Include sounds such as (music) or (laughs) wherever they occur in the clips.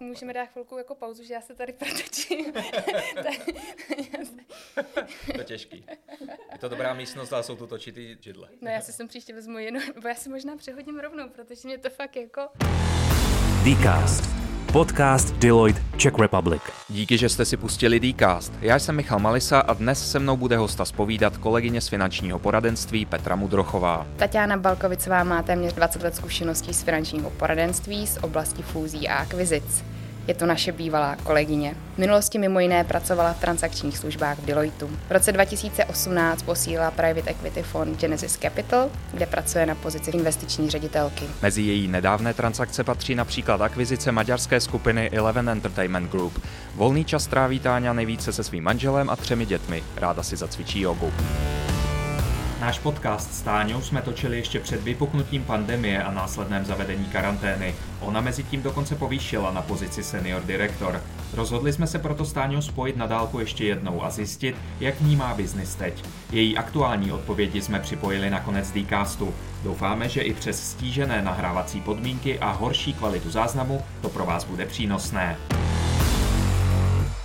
Můžeme dát chvilku jako pauzu, že já se tady protočím. (laughs) (laughs) to je těžký. Je to dobrá místnost, ale jsou tu točitý židle. No já si sem příště vezmu jenom, bo já si možná přehodím rovnou, protože mě to fakt jako... Dcast podcast Deloitte Czech Republic. Díky, že jste si pustili Dcast. Já jsem Michal Malisa a dnes se mnou bude hosta spovídat kolegyně z finančního poradenství Petra Mudrochová. Tatiana Balkovicová má téměř 20 let zkušeností z finančního poradenství z oblasti fúzí a akvizic. Je to naše bývalá kolegyně. V minulosti mimo jiné pracovala v transakčních službách v Deloitu. V roce 2018 posílila private equity fond Genesis Capital, kde pracuje na pozici investiční ředitelky. Mezi její nedávné transakce patří například akvizice maďarské skupiny Eleven Entertainment Group. Volný čas tráví Táňa nejvíce se svým manželem a třemi dětmi. Ráda si zacvičí jogu. Náš podcast s Táňou jsme točili ještě před vypuknutím pandemie a následném zavedení karantény. Ona mezi tím dokonce povýšila na pozici senior direktor. Rozhodli jsme se proto s Táňou spojit na dálku ještě jednou a zjistit, jak vnímá biznis teď. Její aktuální odpovědi jsme připojili na konec Dcastu. Doufáme, že i přes stížené nahrávací podmínky a horší kvalitu záznamu to pro vás bude přínosné.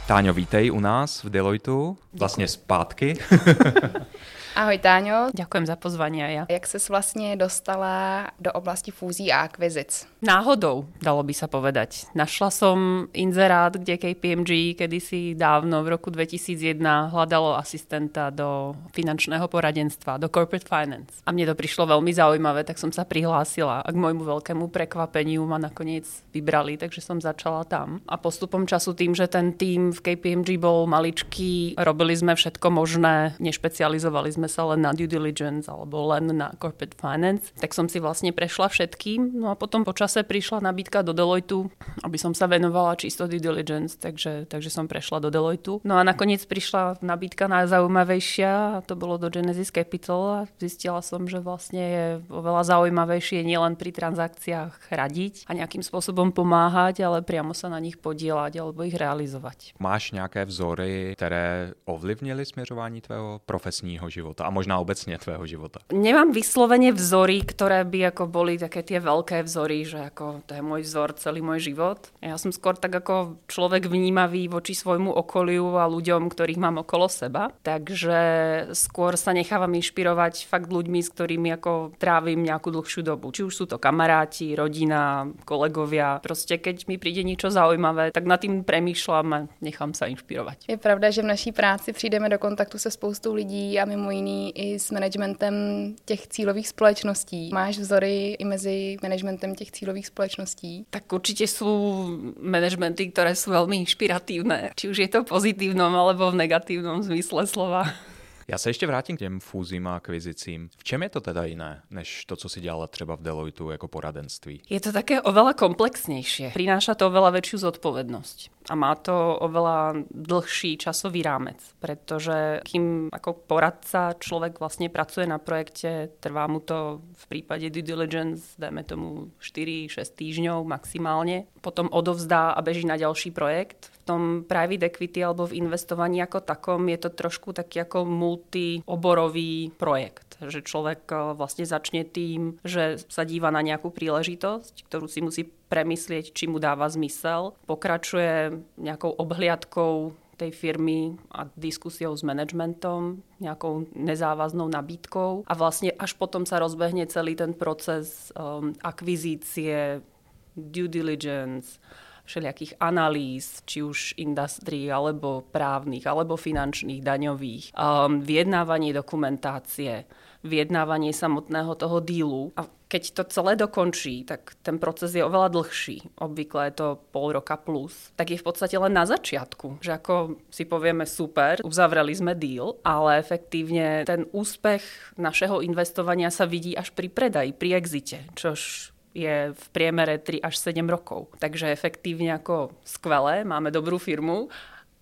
Táňo, vítej u nás v Deloitu, vlastně zpátky. (laughs) Ahoj Táňo. Ďakujem za pozvanie ja. Jak ses vlastne dostala do oblasti fúzí a akvizic? Náhodou, dalo by sa povedať. Našla som inzerát, kde KPMG kedysi dávno v roku 2001 hľadalo asistenta do finančného poradenstva, do corporate finance. A mne to prišlo veľmi zaujímavé, tak som sa prihlásila a k môjmu veľkému prekvapeniu ma nakoniec vybrali, takže som začala tam. A postupom času tým, že ten tým v KPMG bol maličký, robili sme všetko možné, nešpecializovali sme sa len na due diligence alebo len na corporate finance, tak som si vlastne prešla všetkým. No a potom počas čase prišla nabídka do Deloitu, aby som sa venovala čisto due diligence, takže, takže som prešla do Deloitu. No a nakoniec prišla nabídka najzaujímavejšia a to bolo do Genesis Capital a zistila som, že vlastne je oveľa zaujímavejšie nielen pri transakciách radiť a nejakým spôsobom pomáhať, ale priamo sa na nich podielať alebo ich realizovať. Máš nejaké vzory, ktoré ovlivnili smerování tvého profesního života a možná obecne tvého života? Nemám vyslovene vzory, ktoré by ako boli také tie veľké vzory, že ako to je môj vzor celý môj život. Ja som skôr tak ako človek vnímavý voči svojmu okoliu a ľuďom, ktorých mám okolo seba. Takže skôr sa nechávam inšpirovať fakt ľuďmi, s ktorými ako trávim nejakú dlhšiu dobu. Či už sú to kamaráti, rodina, kolegovia. Proste keď mi príde niečo zaujímavé, tak nad tým premýšľam a nechám sa inšpirovať. Je pravda, že v naší práci přijdeme do kontaktu se spoustou lidí a mimo jiný i s managementem těch cílových společností. Máš vzory i mezi managementem těch cílových spoločností? Tak určite sú manažmenty, ktoré sú veľmi inšpiratívne. Či už je to pozitívnom alebo v negatívnom zmysle slova. Já se ještě vrátím k těm fúzím a akvizicím. V čem je to teda jiné, než to, co si dělala třeba v Deloitu jako poradenství? Je to také oveľa komplexnejšie. Prináša to oveľa väčšiu zodpovednosť a má to oveľa dlhší časový rámec, pretože kým ako poradca človek vlastne pracuje na projekte, trvá mu to v prípade due diligence, dajme tomu 4-6 týždňov maximálne, potom odovzdá a beží na ďalší projekt. V tom private equity alebo v investovaní ako takom je to trošku taký ako multioborový projekt, že človek eh, vlastne začne tým, že sa díva na nejakú príležitosť, ktorú si musí premyslieť, či mu dáva zmysel. Pokračuje nejakou obhliadkou tej firmy a diskusiou s managementom, nejakou nezávaznou nabídkou a vlastne až potom sa rozbehne celý ten proces um, akvizície, due diligence, všelijakých analýz, či už industrii, alebo právnych, alebo finančných, daňových, um, vyjednávanie dokumentácie, vyjednávanie samotného toho dílu. A keď to celé dokončí, tak ten proces je oveľa dlhší. Obvykle je to pol roka plus. Tak je v podstate len na začiatku. Že ako si povieme super, uzavreli sme deal, ale efektívne ten úspech našeho investovania sa vidí až pri predaji, pri exite, čož je v priemere 3 až 7 rokov. Takže efektívne ako skvelé, máme dobrú firmu,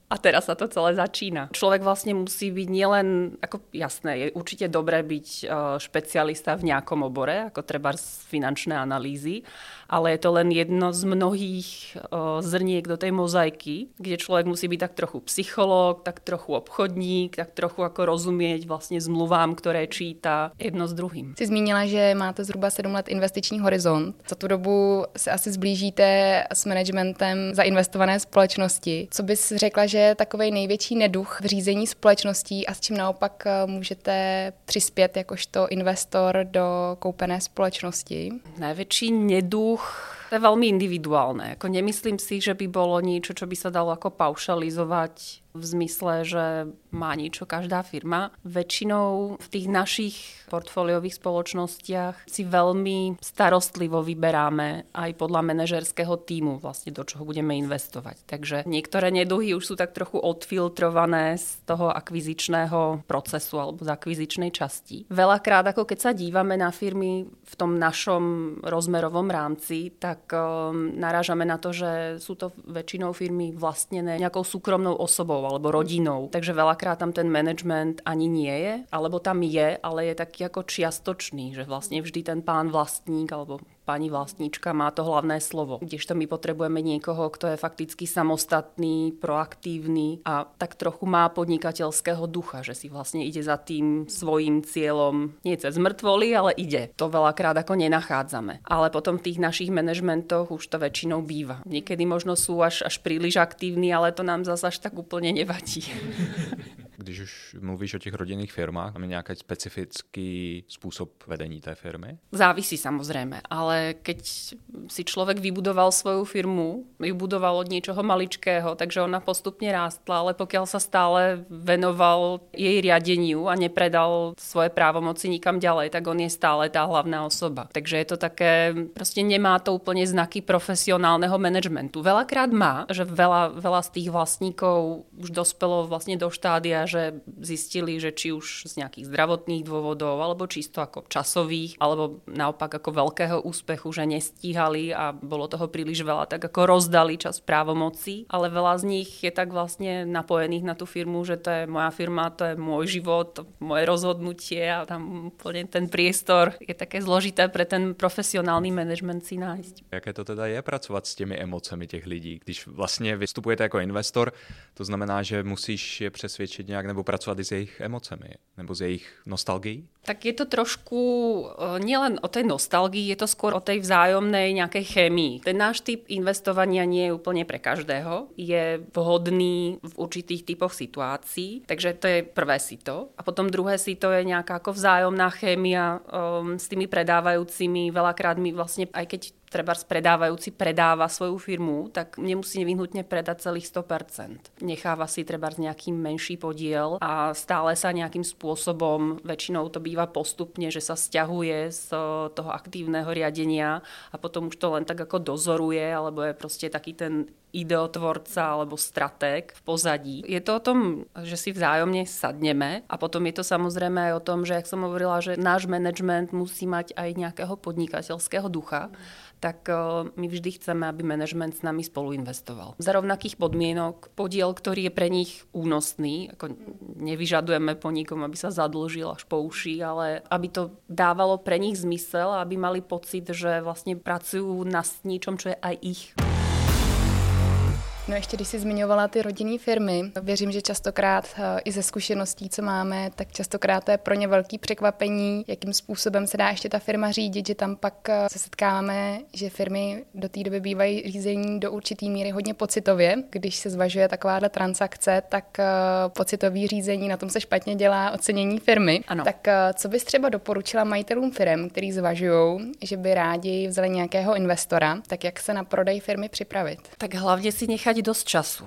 A teraz sa to celé začína. Človek vlastne musí byť nielen, ako jasné, je určite dobré byť e, špecialista v nejakom obore, ako treba z finančné analýzy, ale je to len jedno z mnohých o, zrniek do tej mozaiky, kde človek musí byť tak trochu psychológ, tak trochu obchodník, tak trochu ako rozumieť vlastne zmluvám, ktoré číta jedno s druhým. Jsi zmínila, že máte zhruba 7 let investiční horizont. Za tu dobu se asi zblížíte s managementem zainvestované společnosti. Co bys řekla, že je takový největší neduch v řízení společností a s čím naopak eh, můžete přispět jakožto investor do koupené společnosti? Najväčší neduch uch. To je veľmi individuálne. Ako nemyslím si, že by bolo niečo, čo by sa dalo ako paušalizovať v zmysle, že má niečo každá firma. Väčšinou v tých našich portfóliových spoločnostiach si veľmi starostlivo vyberáme aj podľa manažerského týmu, vlastne do čoho budeme investovať. Takže niektoré neduhy už sú tak trochu odfiltrované z toho akvizičného procesu alebo z akvizičnej časti. Veľakrát, ako keď sa dívame na firmy v tom našom rozmerovom rámci, tak um, narážame na to, že sú to väčšinou firmy vlastnené nejakou súkromnou osobou alebo rodinou. Takže veľakrát tam ten management ani nie je, alebo tam je, ale je taký ako čiastočný, že vlastne vždy ten pán vlastník alebo pani vlastníčka má to hlavné slovo. Kdežto my potrebujeme niekoho, kto je fakticky samostatný, proaktívny a tak trochu má podnikateľského ducha, že si vlastne ide za tým svojim cieľom nie cez mŕtvoly, ale ide. To veľakrát ako nenachádzame. Ale potom v tých našich manažmentoch už to väčšinou býva. Niekedy možno sú až, až príliš aktívni, ale to nám zase až tak úplne nevadí. (laughs) Když už mluvíš o těch rodinných firmách, tam je nějaký specifický způsob vedení té firmy? Závisí samozrejme, ale keď si človek vybudoval svoju firmu, ju od niečoho maličkého, takže ona postupne rástla, ale pokiaľ sa stále venoval jej riadeniu a nepredal svoje právomoci nikam ďalej, tak on je stále tá hlavná osoba. Takže je to také, proste nemá to úplne znaky profesionálneho manažmentu. Veľakrát má, že veľa, veľa z tých vlastníkov už dospelo vlastne do štádia, že zistili, že či už z nejakých zdravotných dôvodov, alebo čisto ako časových, alebo naopak ako veľkého úspechu, že nestíhali a bolo toho príliš veľa, tak ako rozdali čas právomocí, ale veľa z nich je tak vlastne napojených na tú firmu, že to je moja firma, to je môj život, moje rozhodnutie a tam úplne ten priestor je také zložité pre ten profesionálny management si nájsť. Jaké to teda je pracovat s těmi emocemi těch lidí, když vlastně vystupujete jako investor, to znamená, že musíš je přesvědčit nějak nebo pracovat i s jejich emocemi, nebo s jejich nostalgií? Tak je to trošku e, nielen o tej nostalgii, je to skôr o tej vzájomnej nejakej chémii. Ten náš typ investovania nie je úplne pre každého. Je vhodný v určitých typoch situácií, takže to je prvé sito. A potom druhé sito je nejaká ako vzájomná chémia um, s tými predávajúcimi. Veľakrát my vlastne, aj keď treba predávajúci predáva svoju firmu, tak nemusí nevyhnutne predať celých 100%. Necháva si treba nejaký menší podiel a stále sa nejakým spôsobom, väčšinou to býva postupne, že sa stiahuje z toho aktívneho riadenia a potom už to len tak ako dozoruje, alebo je proste taký ten ideotvorca alebo stratég v pozadí. Je to o tom, že si vzájomne sadneme a potom je to samozrejme aj o tom, že, jak som hovorila, že náš management musí mať aj nejakého podnikateľského ducha. Tak eh, my vždy chceme, aby management s nami spolu investoval. Za rovnakých podmienok podiel, ktorý je pre nich únosný, ako nevyžadujeme po nikom, aby sa zadlžil až po uši, ale aby to dávalo pre nich zmysel, aby mali pocit, že vlastne pracujú na ničom, čo je aj ich. No ještě když jsi zmiňovala ty rodinné firmy, věřím, že častokrát eh, i ze zkušeností, co máme, tak častokrát to je pro ně velký překvapení, jakým způsobem se dá ještě ta firma řídit, že tam pak eh, se setkáváme, že firmy do té doby bývají řízení do určitý míry hodně pocitově. Když se zvažuje takováhle transakce, tak eh, pocitový řízení na tom se špatně dělá ocenění firmy. Ano. Tak co bys třeba doporučila majitelům firm, který zvažují, že by rádi vzali nějakého investora, tak jak se na prodej firmy připravit? Tak hlavně si nechat dosť času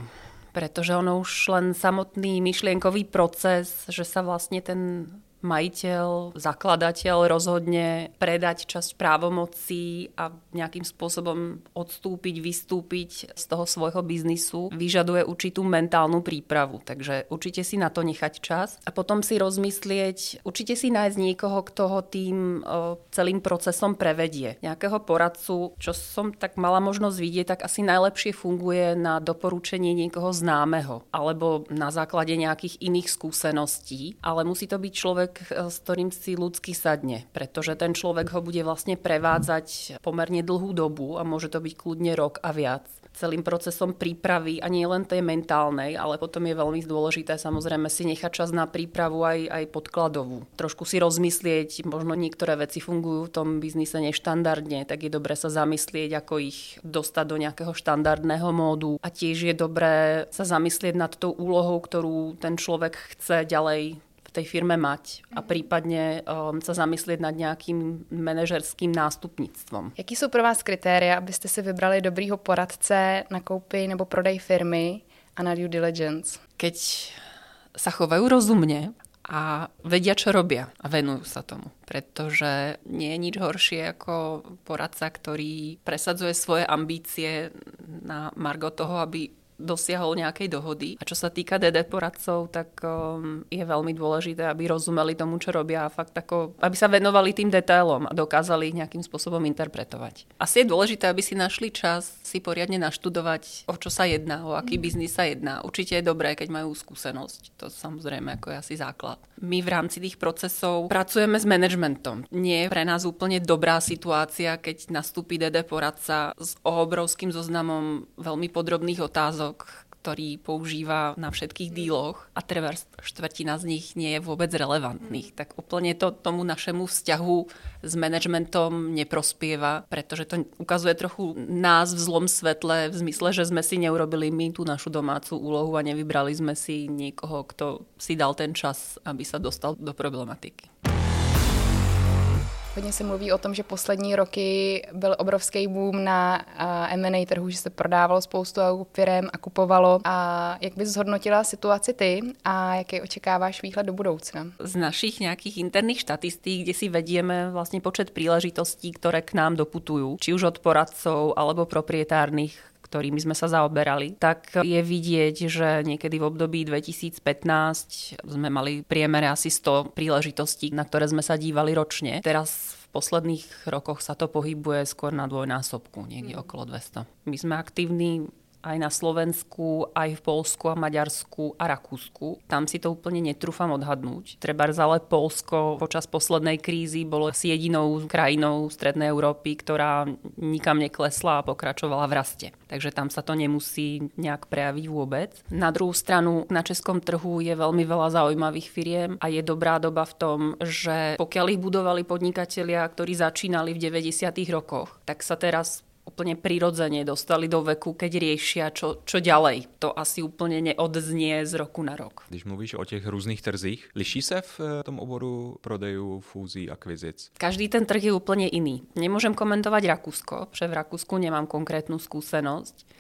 pretože ono už len samotný myšlienkový proces, že sa vlastne ten majiteľ, zakladateľ rozhodne predať časť právomocí a nejakým spôsobom odstúpiť, vystúpiť z toho svojho biznisu, vyžaduje určitú mentálnu prípravu. Takže určite si na to nechať čas a potom si rozmyslieť, určite si nájsť niekoho, kto ho tým celým procesom prevedie. Nejakého poradcu, čo som tak mala možnosť vidieť, tak asi najlepšie funguje na doporučenie niekoho známeho alebo na základe nejakých iných skúseností, ale musí to byť človek, človek, s ktorým si ľudsky sadne, pretože ten človek ho bude vlastne prevádzať pomerne dlhú dobu a môže to byť kľudne rok a viac celým procesom prípravy a nie len tej mentálnej, ale potom je veľmi dôležité samozrejme si nechať čas na prípravu aj, aj podkladovú. Trošku si rozmyslieť, možno niektoré veci fungujú v tom biznise neštandardne, tak je dobré sa zamyslieť, ako ich dostať do nejakého štandardného módu a tiež je dobré sa zamyslieť nad tou úlohou, ktorú ten človek chce ďalej tej firme mať a prípadne um, sa zamyslieť nad nejakým manažerským nástupnictvom. Jaký jsou pro vás kritéria, abyste si vybrali dobrýho poradce na koupi nebo prodej firmy a na due diligence? Keď sa chovajú rozumne a vedia, čo robia a venujú sa tomu. Pretože nie je nič horšie ako poradca, ktorý presadzuje svoje ambície na margo toho, aby dosiahol nejakej dohody. A čo sa týka DD poradcov, tak um, je veľmi dôležité, aby rozumeli tomu, čo robia a fakt ako, aby sa venovali tým detailom a dokázali ich nejakým spôsobom interpretovať. Asi je dôležité, aby si našli čas si poriadne naštudovať, o čo sa jedná, o aký biznis sa jedná. Určite je dobré, keď majú skúsenosť. To samozrejme ako je asi základ. My v rámci tých procesov pracujeme s manažmentom. Nie je pre nás úplne dobrá situácia, keď nastúpi DD poradca s obrovským zoznamom veľmi podrobných otázok výsledok, ktorý používa na všetkých díloch a treba štvrtina z nich nie je vôbec relevantných. Tak úplne to tomu našemu vzťahu s manažmentom neprospieva, pretože to ukazuje trochu nás v zlom svetle, v zmysle, že sme si neurobili my tú našu domácu úlohu a nevybrali sme si niekoho, kto si dal ten čas, aby sa dostal do problematiky. Hodně se mluví o tom, že poslední roky byl obrovský boom na M&A trhu, že se prodávalo spoustu firm a kupovalo. A jak bys zhodnotila situaci ty a jaký očekáváš výhled do budoucna? Z našich nějakých interných štatistík, kde si vedieme vlastne počet príležitostí, ktoré k nám doputujú, či už od poradcov alebo proprietárnych ktorými sme sa zaoberali, tak je vidieť, že niekedy v období 2015 sme mali priemere asi 100 príležitostí, na ktoré sme sa dívali ročne. Teraz v posledných rokoch sa to pohybuje skôr na dvojnásobku, niekde mm. okolo 200. My sme aktívni aj na Slovensku, aj v Polsku a Maďarsku a Rakúsku. Tam si to úplne netrúfam odhadnúť. Treba ale Polsko počas poslednej krízy bolo asi jedinou krajinou Strednej Európy, ktorá nikam neklesla a pokračovala v raste. Takže tam sa to nemusí nejak prejaviť vôbec. Na druhú stranu na českom trhu je veľmi veľa zaujímavých firiem a je dobrá doba v tom, že pokiaľ ich budovali podnikatelia, ktorí začínali v 90. rokoch, tak sa teraz úplne prirodzene dostali do veku, keď riešia, čo, čo ďalej. To asi úplne neodznie z roku na rok. Když mluvíš o těch různých trzích, liší se v eh, tom oboru prodejů, fúzí, akvizic? Každý ten trh je úplne iný. Nemôžem komentovať Rakúsko, že v Rakúsku nemám konkrétnu skúsenosť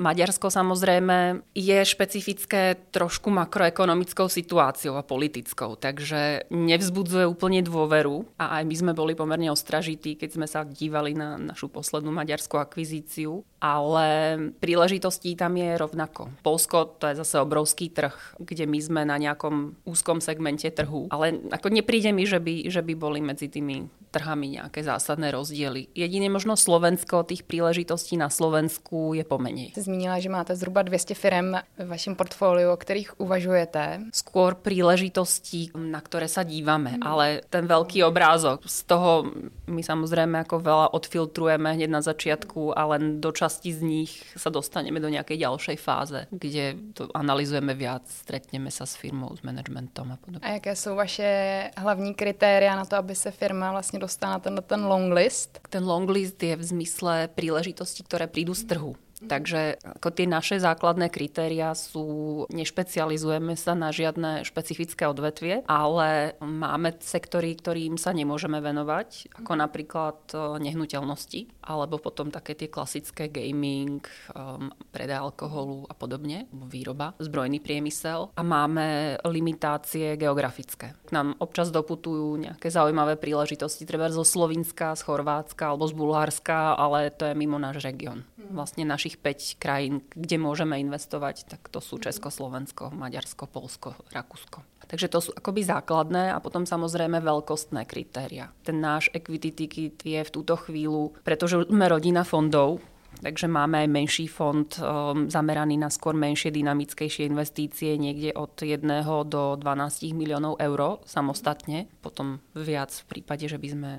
Maďarsko samozrejme je špecifické trošku makroekonomickou situáciou a politickou, takže nevzbudzuje úplne dôveru a aj my sme boli pomerne ostražití, keď sme sa dívali na našu poslednú maďarskú akvizíciu, ale príležitostí tam je rovnako. Polsko to je zase obrovský trh, kde my sme na nejakom úzkom segmente trhu, ale ako nepríde mi, že by, že by boli medzi tými trhami nejaké zásadné rozdiely. Jedine možno Slovensko, tých príležitostí na Slovensku je pomenej. Jste zmínila, že máte zhruba 200 firm ve vašem portfóliu, o ktorých uvažujete. Skôr príležitostí, na ktoré sa dívame, hmm. ale ten veľký obrázok, z toho my samozrejme ako veľa odfiltrujeme hneď na začiatku a len do časti z nich sa dostaneme do nejakej ďalšej fáze, kde to analizujeme viac, stretneme sa s firmou, s managementom a podobne. A jaké sú vaše hlavní kritéria na to, aby sa firma vlastne dostala na ten, ten long list? Ten long list je v zmysle príležitostí, ktoré prídu z trhu. Takže ako tie naše základné kritéria sú, nešpecializujeme sa na žiadne špecifické odvetvie, ale máme sektory, ktorým sa nemôžeme venovať, ako napríklad e, nehnuteľnosti, alebo potom také tie klasické gaming, um, predaj alkoholu a podobne, výroba, zbrojný priemysel. A máme limitácie geografické. K nám občas doputujú nejaké zaujímavé príležitosti, treba zo Slovenska, z Chorvátska alebo z Bulharska, ale to je mimo náš región. Vlastne našich našich 5 krajín, kde môžeme investovať, tak to sú Česko, Slovensko, Maďarsko, Polsko, Rakúsko. Takže to sú akoby základné a potom samozrejme veľkostné kritéria. Ten náš equity ticket je v túto chvíľu, pretože sme rodina fondov, Takže máme aj menší fond um, zameraný na skôr menšie, dynamickejšie investície, niekde od 1 do 12 miliónov eur samostatne. Potom viac v prípade, že by sme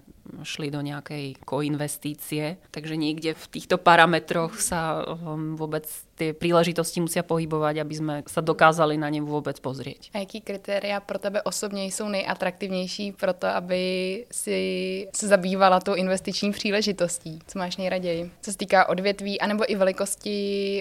šli do nejakej koinvestície. Takže niekde v týchto parametroch sa um, vôbec tie príležitosti musia pohybovať, aby sme sa dokázali na ne vůbec pozrieť. A jaký kritéria pro tebe osobně jsou nejatraktivnější pro to, aby si se zabývala tou investiční příležitostí? Co máš nejraději? Co se týká odvětví, anebo i velikosti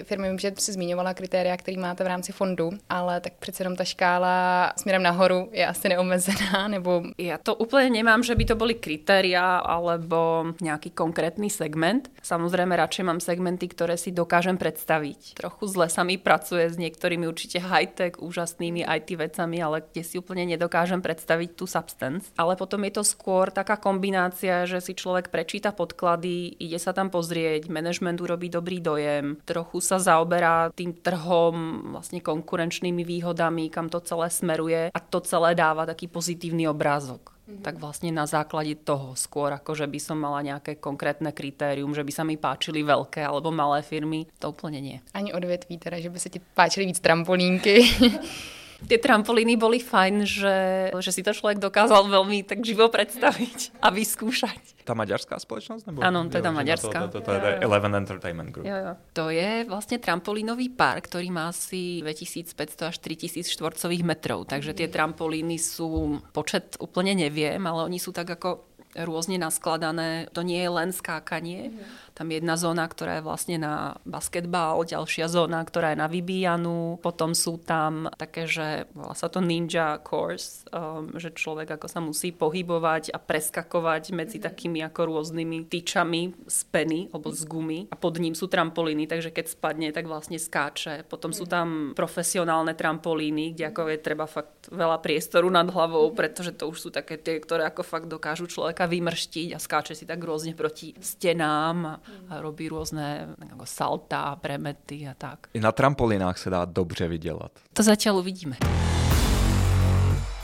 firmy, vím, že jsi zmiňovala kritéria, které máte v rámci fondu, ale tak přece jenom ta škála směrem nahoru je asi neomezená, nebo... Ja to úplne nemám, že by to boli kritéria alebo nejaký konkrétny segment. Samozrejme, radšej mám segmenty, ktoré si dokážem predstaviť Trochu zle sa mi pracuje s niektorými určite high-tech, úžasnými IT vecami, ale kde si úplne nedokážem predstaviť tú substance. Ale potom je to skôr taká kombinácia, že si človek prečíta podklady, ide sa tam pozrieť, management urobí dobrý dojem, trochu sa zaoberá tým trhom, vlastne konkurenčnými výhodami, kam to celé smeruje a to celé dáva taký pozitívny obrázok mm-hmm. tak vlastne na základe toho skôr, ako že by som mala nejaké konkrétne kritérium, že by sa mi páčili veľké alebo malé firmy, to úplne nie. Ani odvetví teda, že by sa ti páčili víc trampolínky. (laughs) Tie trampolíny boli fajn, že, že si to človek dokázal veľmi tak živo predstaviť a vyskúšať. Tá maďarská spoločnosť? Nebo... Áno, to je tá maďarská. To, to, to, to je Eleven Entertainment Group. Jo, jo. To je vlastne trampolínový park, ktorý má asi 2500 až 3000 štvorcových metrov. Takže tie trampolíny sú, počet úplne neviem, ale oni sú tak ako rôzne naskladané. To nie je len skákanie. Mm. Tam je jedna zóna, ktorá je vlastne na basketbal, ďalšia zóna, ktorá je na vybíjanú. Potom sú tam také, že volá sa to ninja course, um, že človek ako sa musí pohybovať a preskakovať medzi mhm. takými ako rôznymi tyčami z peny alebo z gumy. A pod ním sú trampolíny, takže keď spadne, tak vlastne skáče. Potom sú tam profesionálne trampolíny, kde ako je treba fakt veľa priestoru nad hlavou, pretože to už sú také tie, ktoré ako fakt dokážu človeka vymrštiť a skáče si tak rôzne proti stenám a robí rôzne ako salta, premety a tak. I na trampolinách se dá dobře vydělat. To zatiaľ uvidíme.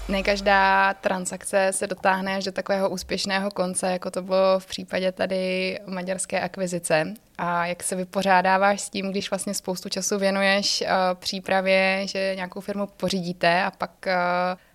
Ne každá transakce se dotáhne až do takového úspěšného konce, jako to bylo v případě tady maďarské akvizice. A jak se vypořádáváš s tím, když vlastně spoustu času věnuješ uh, přípravě, že nějakou firmu pořídíte a pak uh,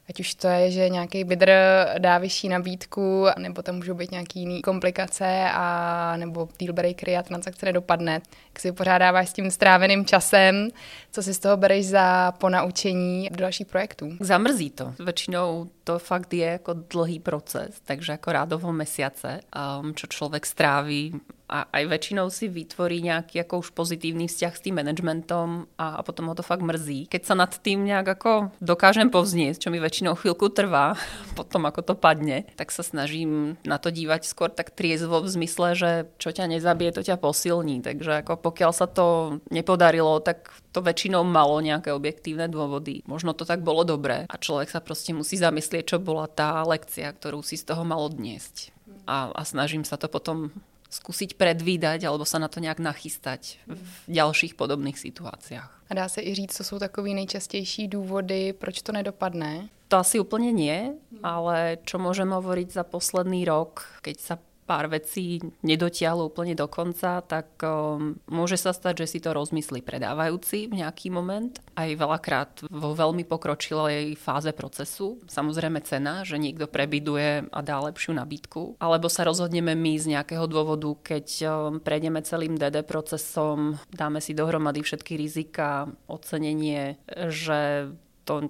Ať už to je, že nějaký bidr dá vyšší nabídku, nebo tam můžou být nějaký jiný komplikace, a nebo deal breakery a transakce nedopadne. Jak si pořádáváš s tím stráveným časem, co si z toho bereš za ponaučení do dalších projektů? Zamrzí to. Väčšinou to fakt je jako dlhý proces, takže jako rádovo mesiace, um, čo človek stráví a aj väčšinou si vytvorí nejaký ako už pozitívny vzťah s tým managementom a, a potom ho to fakt mrzí. Keď sa nad tým nejak ako dokážem povznieť, čo mi väčšinou chvíľku trvá, (laughs) potom ako to padne, tak sa snažím na to dívať skôr tak triezvo v zmysle, že čo ťa nezabije, to ťa posilní. Takže ako pokiaľ sa to nepodarilo, tak to väčšinou malo nejaké objektívne dôvody. Možno to tak bolo dobré a človek sa proste musí zamyslieť, čo bola tá lekcia, ktorú si z toho malo odniesť. A, a snažím sa to potom skúsiť predvídať alebo sa na to nějak nachystať v ďalších podobných situáciách. A dá se i říct, co jsou takové nejčastější důvody, proč to nedopadne? To asi úplne nie, ale čo môžem hovoriť za posledný rok, keď sa pár vecí nedotiahlo úplne do konca, tak um, môže sa stať, že si to rozmyslí predávajúci v nejaký moment. Aj veľakrát vo veľmi pokročilej fáze procesu. Samozrejme cena, že niekto prebiduje a dá lepšiu nabídku. Alebo sa rozhodneme my z nejakého dôvodu, keď um, prejdeme celým DD procesom, dáme si dohromady všetky rizika, ocenenie, že to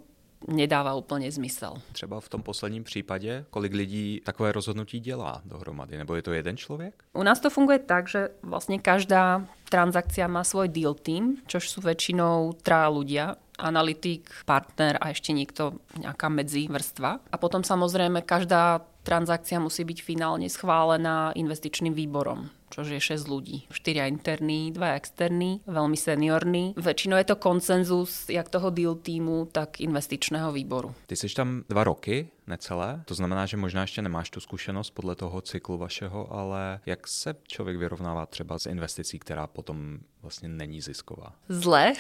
nedává úplně zmysel. Třeba v tom posledním případě, kolik lidí takové rozhodnutí dělá dohromady, nebo je to jeden člověk? U nás to funguje tak, že vlastně každá transakcia má svoj deal team, čož sú väčšinou traja ľudia analytik, partner a ešte niekto, nejaká medzivrstva. A potom samozrejme každá transakcia musí byť finálne schválená investičným výborom čo je 6 ľudí. 4 interní, 2 externí, veľmi seniorní. Väčšinou je to konsenzus jak toho deal týmu, tak investičného výboru. Ty jsi tam dva roky necelé. To znamená, že možná ještě nemáš tu zkušenost podle toho cyklu vašeho, ale jak se člověk vyrovnává třeba s investicí, která potom vlastně není zisková? Zle,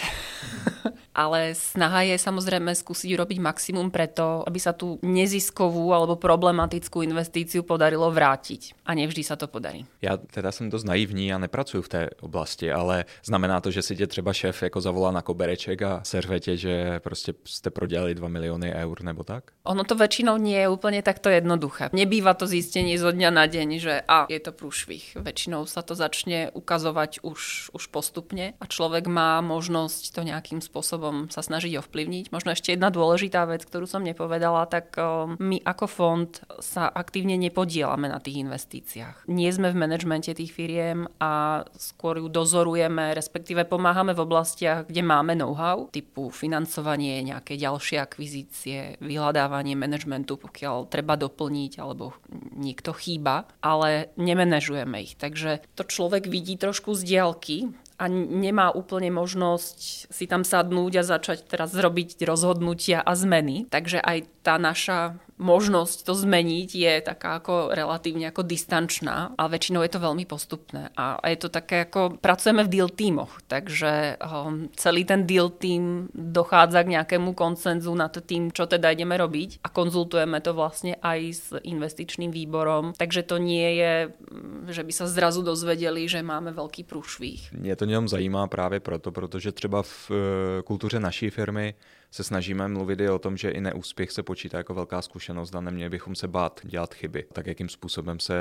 (laughs) ale snaha je samozrejme skúsiť urobiť maximum preto, aby sa tu neziskovú alebo problematickú investíciu podarilo vrátiť. A nevždy sa to podarí. Já teda jsem dost naivní a nepracuju v té oblasti, ale znamená to, že si tě třeba šéf jako zavolá na kobereček a serve tě, že prostě jste prodělali 2 miliony eur nebo tak? Ono to väčšinou nie je úplne takto jednoduché. Nebýva to zistenie zo dňa na deň, že a je to prúšvih. Väčšinou sa to začne ukazovať už, už postupne a človek má možnosť to nejakým spôsobom sa snažiť ovplyvniť. Možno ešte jedna dôležitá vec, ktorú som nepovedala, tak my ako fond sa aktívne nepodielame na tých investíciách. Nie sme v manažmente tých firiem a skôr ju dozorujeme, respektíve pomáhame v oblastiach, kde máme know-how, typu financovanie, nejaké ďalšie akvizície, vyhľadávanie manažmentu pokiaľ treba doplniť alebo niekto chýba, ale nemenežujeme ich. Takže to človek vidí trošku z diálky a nemá úplne možnosť si tam sadnúť a začať teraz robiť rozhodnutia a zmeny. Takže aj tá naša možnosť to zmeniť je taká ako relatívne ako distančná, ale väčšinou je to veľmi postupné. A je to také ako, pracujeme v deal tímoch, takže um, celý ten deal tým dochádza k nejakému koncenzu na to tým, čo teda ideme robiť a konzultujeme to vlastne aj s investičným výborom, takže to nie je, mm, že by sa zrazu dozvedeli, že máme veľký průšvih. Mě to jenom zajímá právě proto, protože třeba v e, kultuře naší firmy se snažíme mluvit i o tom, že i neúspěch se počítá jako velká zkušenost a neměli bychom se bát dělat chyby. Tak jakým způsobem se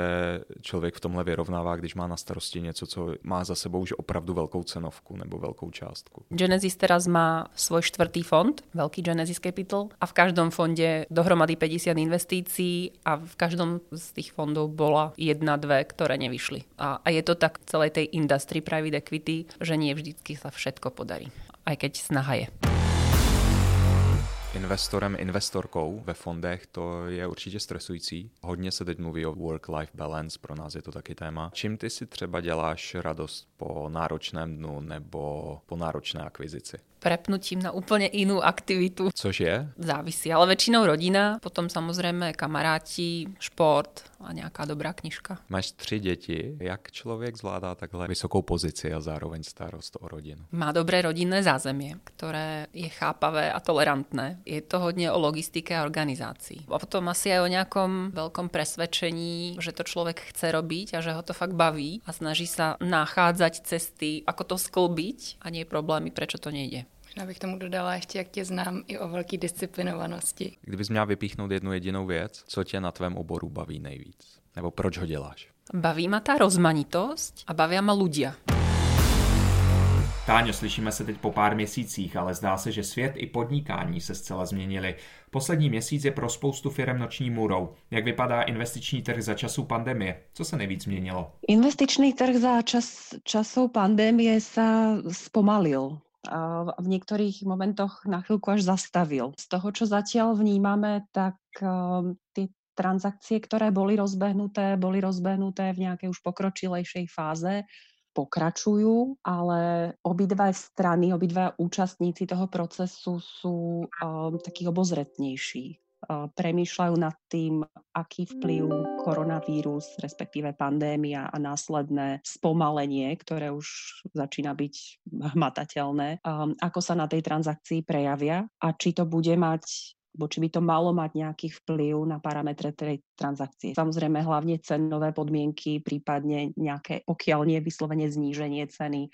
člověk v tomhle vyrovnává, když má na starosti něco, co má za sebou už opravdu velkou cenovku nebo velkou částku. Genesis teraz má svoj čtvrtý fond, veľký Genesis Capital a v každom fonde dohromady 50 investícií a v každom z tých fondov bola jedna, dve, ktoré nevyšli. A, a je to tak v celej tej industry private equity, že nie vždycky sa všetko podarí, aj keď snaha je investorem, investorkou ve fondech, to je určitě stresující. Hodně se teď mluví o work-life balance, pro nás je to taky téma. Čím ty si třeba děláš radost po náročném dnu nebo po náročné akvizici? Prepnutím na úplne inú aktivitu. Což je? Závisí, ale väčšinou rodina, potom samozrejme kamaráti, šport a nejaká dobrá knižka. Máš tři děti. Jak člověk zvládá takhle vysokou pozici a zároveň starost o rodinu? Má dobré rodinné zázemie, ktoré je chápavé a tolerantné. Je to hodne o logistike a organizácii. A potom asi aj o nejakom veľkom presvedčení, že to človek chce robiť a že ho to fakt baví a snaží sa nachádzať cesty, ako to sklbiť a nie problémy, prečo to nejde. Možná bych tomu dodala ještě, jak tě znám, i o velké disciplinovanosti. Kdybys měla vypíchnout jednu jedinou věc, co tě na tvém oboru baví nejvíc? Nebo proč ho děláš? Baví ma tá rozmanitosť a bavia ma ľudia. Táňo, slyšíme se teď po pár měsících, ale zdá se, že svět i podnikání se zcela změnili. Poslední měsíc je pro spoustu firm noční můrou. Jak vypadá investiční trh za času pandemie? Co se nejvíc změnilo? Investičný trh za čas, časov pandémie sa spomalil v niektorých momentoch na chvíľku až zastavil. Z toho, čo zatiaľ vnímame, tak um, tie transakcie, ktoré boli rozbehnuté, boli rozbehnuté v nejakej už pokročilejšej fáze, pokračujú, ale obidva strany, obidva účastníci toho procesu sú um, takí obozretnejší premýšľajú nad tým, aký vplyv koronavírus, respektíve pandémia a následné spomalenie, ktoré už začína byť hmatateľné, ako sa na tej transakcii prejavia a či to bude mať alebo či by to malo mať nejaký vplyv na parametre tej transakcie. Samozrejme hlavne cenové podmienky, prípadne nejaké, pokiaľ nie vyslovene zníženie ceny,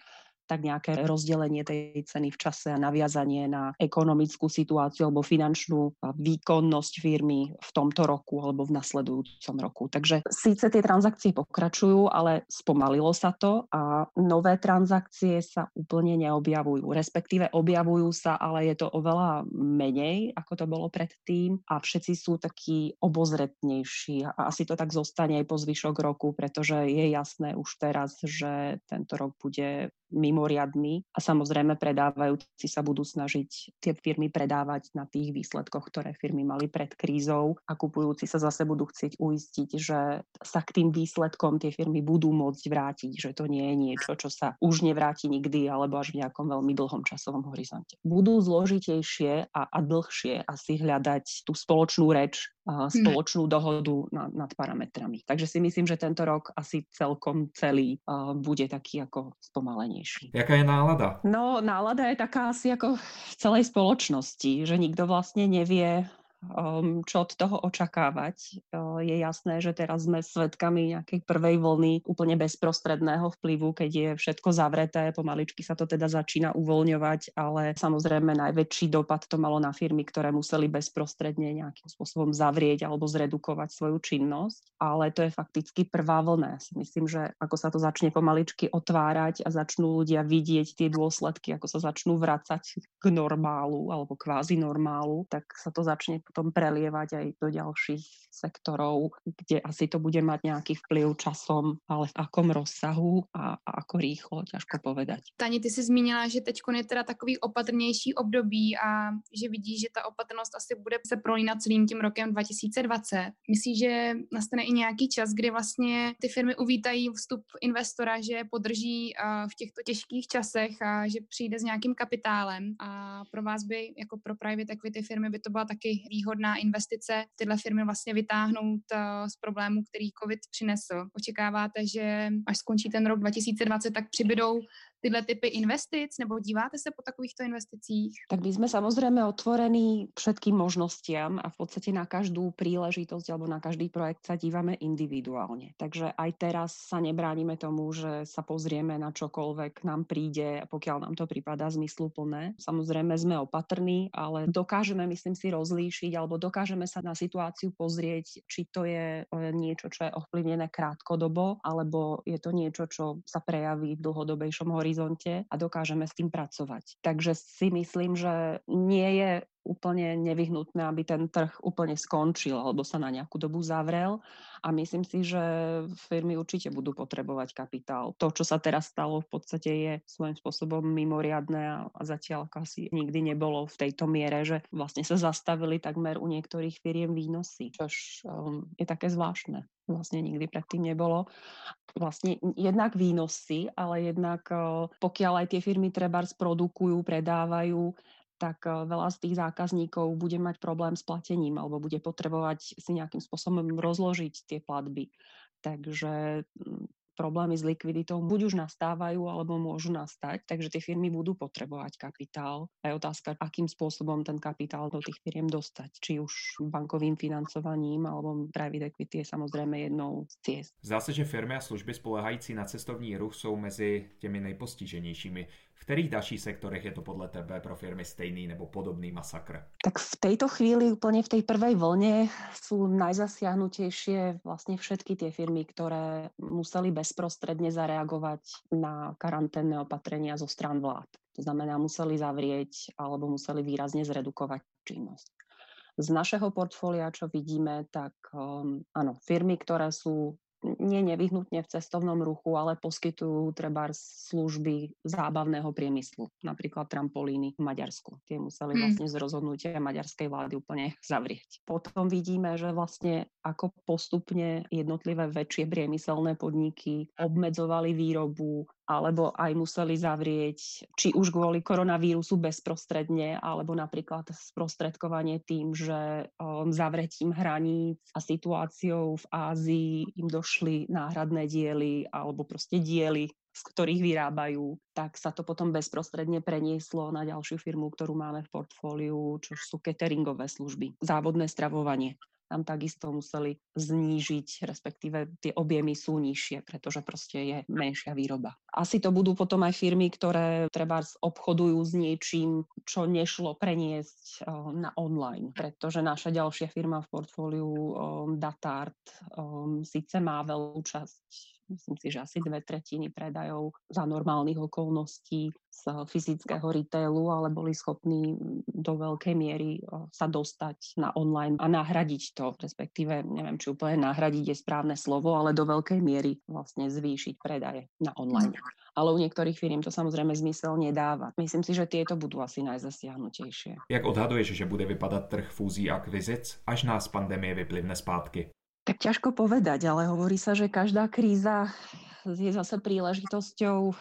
tak nejaké rozdelenie tej ceny v čase a naviazanie na ekonomickú situáciu alebo finančnú výkonnosť firmy v tomto roku alebo v nasledujúcom roku. Takže síce tie transakcie pokračujú, ale spomalilo sa to a nové transakcie sa úplne neobjavujú. Respektíve objavujú sa, ale je to oveľa menej, ako to bolo predtým a všetci sú takí obozretnejší a asi to tak zostane aj po zvyšok roku, pretože je jasné už teraz, že tento rok bude mimoriadný a samozrejme predávajúci sa budú snažiť tie firmy predávať na tých výsledkoch, ktoré firmy mali pred krízou a kupujúci sa zase budú chcieť uistiť, že sa k tým výsledkom tie firmy budú môcť vrátiť, že to nie je niečo, čo sa už nevráti nikdy alebo až v nejakom veľmi dlhom časovom horizonte. Budú zložitejšie a, a dlhšie asi hľadať tú spoločnú reč. Spoločnú dohodu nad, nad parametrami. Takže si myslím, že tento rok asi celkom celý uh, bude taký ako spomalenejší. Jaká je nálada? No, nálada je taká asi ako v celej spoločnosti, že nikto vlastne nevie, um, čo od toho očakávať. Uh, je jasné, že teraz sme svedkami nejakej prvej vlny úplne bezprostredného vplyvu, keď je všetko zavreté, pomaličky sa to teda začína uvoľňovať, ale samozrejme najväčší dopad to malo na firmy, ktoré museli bezprostredne nejakým spôsobom zavrieť alebo zredukovať svoju činnosť, ale to je fakticky prvá vlna. Si myslím, že ako sa to začne pomaličky otvárať a začnú ľudia vidieť tie dôsledky, ako sa začnú vracať k normálu alebo kvázi normálu, tak sa to začne potom prelievať aj do ďalších sektorov, kde asi to bude mať nejaký vplyv časom, ale v akom rozsahu a, a ako rýchlo, ťažko povedať. Tani, ty si zmínila, že teď je teda takový opatrnější období a že vidí, že ta opatrnost asi bude se prolínat celým tím rokem 2020. Myslíš, že nastane i nějaký čas, kdy vlastně ty firmy uvítají vstup investora, že podrží v těchto těžkých časech a že přijde s nějakým kapitálem a pro vás by, jako pro private equity firmy, by to byla taky výhodná investice tyhle firmy vlastně vytáhnout z problému, který COVID přinesl. Očekáváte, že až skončí ten rok 2020, tak přibydou tyhle typy investic, nebo díváte se po takovýchto investicích? Tak my sme samozrejme otvorení všetkým možnostiam a v podstate na každú príležitosť alebo na každý projekt sa dívame individuálne. Takže aj teraz sa nebránime tomu, že sa pozrieme na čokoľvek nám príde, pokiaľ nám to prípada zmysluplné. Samozrejme sme opatrní, ale dokážeme, myslím si, rozlíšiť alebo dokážeme sa na situáciu pozrieť, či to je niečo, čo je ovplyvnené krátkodobo, alebo je to niečo, čo sa prejaví v dlhodobejšom horizonte horizonte a dokážeme s tým pracovať. Takže si myslím, že nie je úplne nevyhnutné, aby ten trh úplne skončil alebo sa na nejakú dobu zavrel. A myslím si, že firmy určite budú potrebovať kapitál. To, čo sa teraz stalo, v podstate je svojím spôsobom mimoriadné a zatiaľ asi nikdy nebolo v tejto miere, že vlastne sa zastavili takmer u niektorých firiem výnosy, čož um, je také zvláštne vlastne nikdy predtým nebolo. Vlastne jednak výnosy, ale jednak pokiaľ aj tie firmy treba produkujú, predávajú, tak veľa z tých zákazníkov bude mať problém s platením alebo bude potrebovať si nejakým spôsobom rozložiť tie platby. Takže problémy s likviditou buď už nastávajú, alebo môžu nastať, takže tie firmy budú potrebovať kapitál. A je otázka, akým spôsobom ten kapitál do tých firiem dostať. Či už bankovým financovaním, alebo private equity je samozrejme jednou z ciest. Zdá se, že firmy a služby spolehající na cestovní ruch jsou mezi těmi nejpostiženějšími. V ktorých ďalších sektorech je to podľa tebe pro firmy stejný nebo podobný masakr? Tak v tejto chvíli úplne v tej prvej vlne sú najzasiahnutejšie vlastne všetky tie firmy, ktoré museli bezprostredne zareagovať na karanténne opatrenia zo strán vlád. To znamená, museli zavrieť alebo museli výrazne zredukovať činnosť. Z našeho portfólia, čo vidíme, tak um, áno, firmy, ktoré sú nie nevyhnutne v cestovnom ruchu, ale poskytujú treba služby zábavného priemyslu, napríklad trampolíny v Maďarsku. Tie museli hmm. vlastne z rozhodnutia maďarskej vlády úplne (laughs) zavrieť. Potom vidíme, že vlastne ako postupne jednotlivé väčšie priemyselné podniky obmedzovali výrobu, alebo aj museli zavrieť, či už kvôli koronavírusu bezprostredne, alebo napríklad sprostredkovanie tým, že um, zavretím hraníc a situáciou v Ázii im došli náhradné diely alebo proste diely z ktorých vyrábajú, tak sa to potom bezprostredne prenieslo na ďalšiu firmu, ktorú máme v portfóliu, čo sú cateringové služby, závodné stravovanie tam takisto museli znížiť, respektíve tie objemy sú nižšie, pretože proste je menšia výroba. Asi to budú potom aj firmy, ktoré treba obchodujú s niečím, čo nešlo preniesť na online, pretože naša ďalšia firma v portfóliu Datart síce má veľkú časť myslím si, že asi dve tretiny predajov za normálnych okolností z fyzického retailu, ale boli schopní do veľkej miery sa dostať na online a nahradiť to, respektíve neviem, či úplne nahradiť je správne slovo, ale do veľkej miery vlastne zvýšiť predaje na online. Ale u niektorých firiem to samozrejme zmysel nedáva. Myslím si, že tieto budú asi najzasiahnutejšie. Jak odhaduješ, že bude vypadat trh fúzí a akvizic, až nás pandemie vyplivne zpátky? Tak ťažko povedať, ale hovorí sa, že každá kríza je zase príležitosťou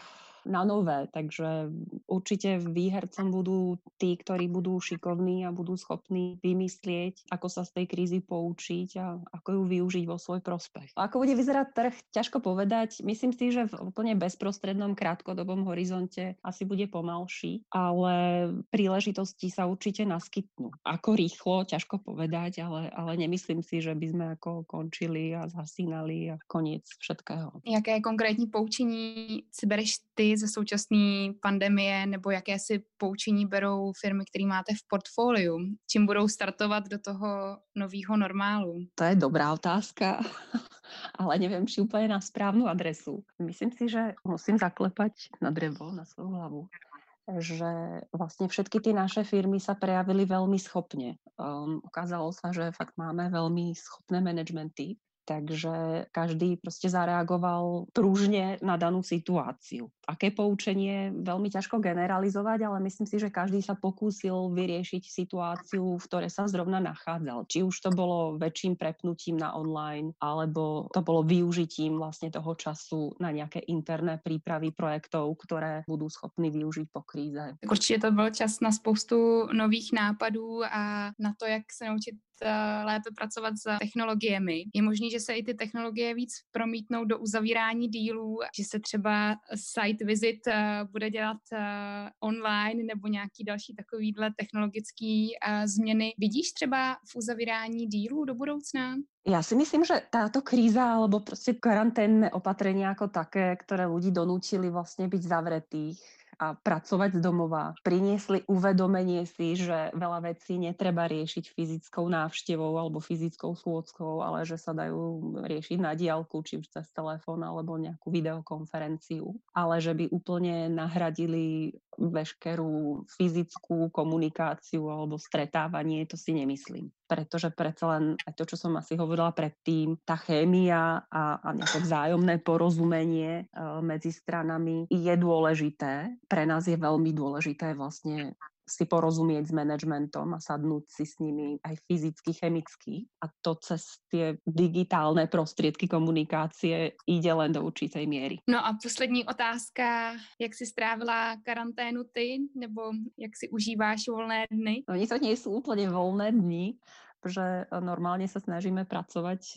na nové, takže určite výhercom budú tí, ktorí budú šikovní a budú schopní vymyslieť, ako sa z tej krízy poučiť a ako ju využiť vo svoj prospech. Ako bude vyzerať trh, ťažko povedať. Myslím si, že v úplne bezprostrednom krátkodobom horizonte asi bude pomalší, ale príležitosti sa určite naskytnú. Ako rýchlo, ťažko povedať, ale, ale nemyslím si, že by sme ako končili a zasínali a koniec všetkého. Jaké konkrétní poučení si bereš ty ze současné pandemie nebo jaké si poučení berou firmy, které máte v portfoliu? Čím budou startovat do toho nového normálu? To je dobrá otázka, (laughs) ale neviem, či úplne na správnu adresu. Myslím si, že musím zaklepať na drevo, na svoju hlavu že vlastne všetky tie naše firmy sa prejavili veľmi schopne. Um, ukázalo sa, že fakt máme veľmi schopné managementy, Takže každý proste zareagoval pružne na danú situáciu. Aké poučenie? Veľmi ťažko generalizovať, ale myslím si, že každý sa pokúsil vyriešiť situáciu, v ktorej sa zrovna nachádzal. Či už to bolo väčším prepnutím na online, alebo to bolo využitím vlastne toho času na nejaké interné prípravy projektov, ktoré budú schopní využiť po kríze. Určite to byl čas na spoustu nových nápadů a na to, jak se naučit lépe pracovat s technologiemi. Je možné, že se i ty technologie víc promítnou do uzavírání dílů, že se třeba site visit eh, bude dělat eh, online nebo nějaký další takovýhle technologický změny. Vidíš třeba v uzavírání dílů do budoucna? Ja si myslím, že táto kríza alebo proste karanténne opatrenia ako také, ktoré ľudí donútili vlastne byť zavretých, pracovať z domova. Priniesli uvedomenie si, že veľa vecí netreba riešiť fyzickou návštevou alebo fyzickou schôdzkou, ale že sa dajú riešiť na diálku, či už cez telefón alebo nejakú videokonferenciu. Ale že by úplne nahradili veškerú fyzickú komunikáciu alebo stretávanie, to si nemyslím pretože predsa len aj to, čo som asi hovorila predtým, tá chémia a, a nejaké vzájomné porozumenie uh, medzi stranami je dôležité. Pre nás je veľmi dôležité vlastne si porozumieť s managementom a sadnúť si s nimi aj fyzicky, chemicky. A to cez tie digitálne prostriedky komunikácie ide len do určitej miery. No a poslední otázka, jak si strávila karanténu ty, nebo jak si užíváš voľné dny? No, oni to nie sú úplne voľné dni, že normálne sa snažíme pracovať e,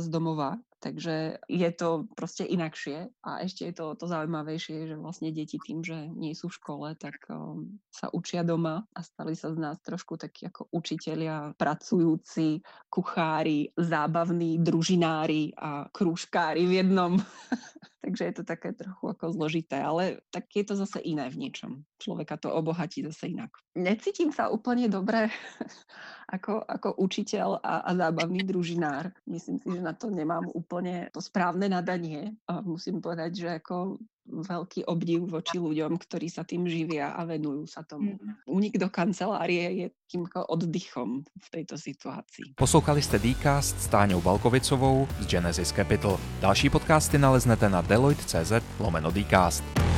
z domova, takže je to proste inakšie a ešte je to, to zaujímavejšie, že vlastne deti tým, že nie sú v škole, tak um, sa učia doma a stali sa z nás trošku takí ako učitelia, pracujúci, kuchári, zábavní, družinári a krúžkári v jednom. (laughs) Takže je to také trochu ako zložité, ale tak je to zase iné v niečom. Človeka to obohatí zase inak. Necítim sa úplne dobre (laughs) ako, ako učiteľ a, a zábavný družinár. Myslím si, že na to nemám úplne to správne nadanie. A musím povedať, že ako veľký obdiv voči ľuďom, ktorí sa tým živia a venujú sa tomu. Únik do kancelárie je takým oddychom v tejto situácii. Poslouchali ste Dcast s Táňou Balkovicovou z Genesis Capital. Další podcasty naleznete na deloitte.cz lomeno Dcast.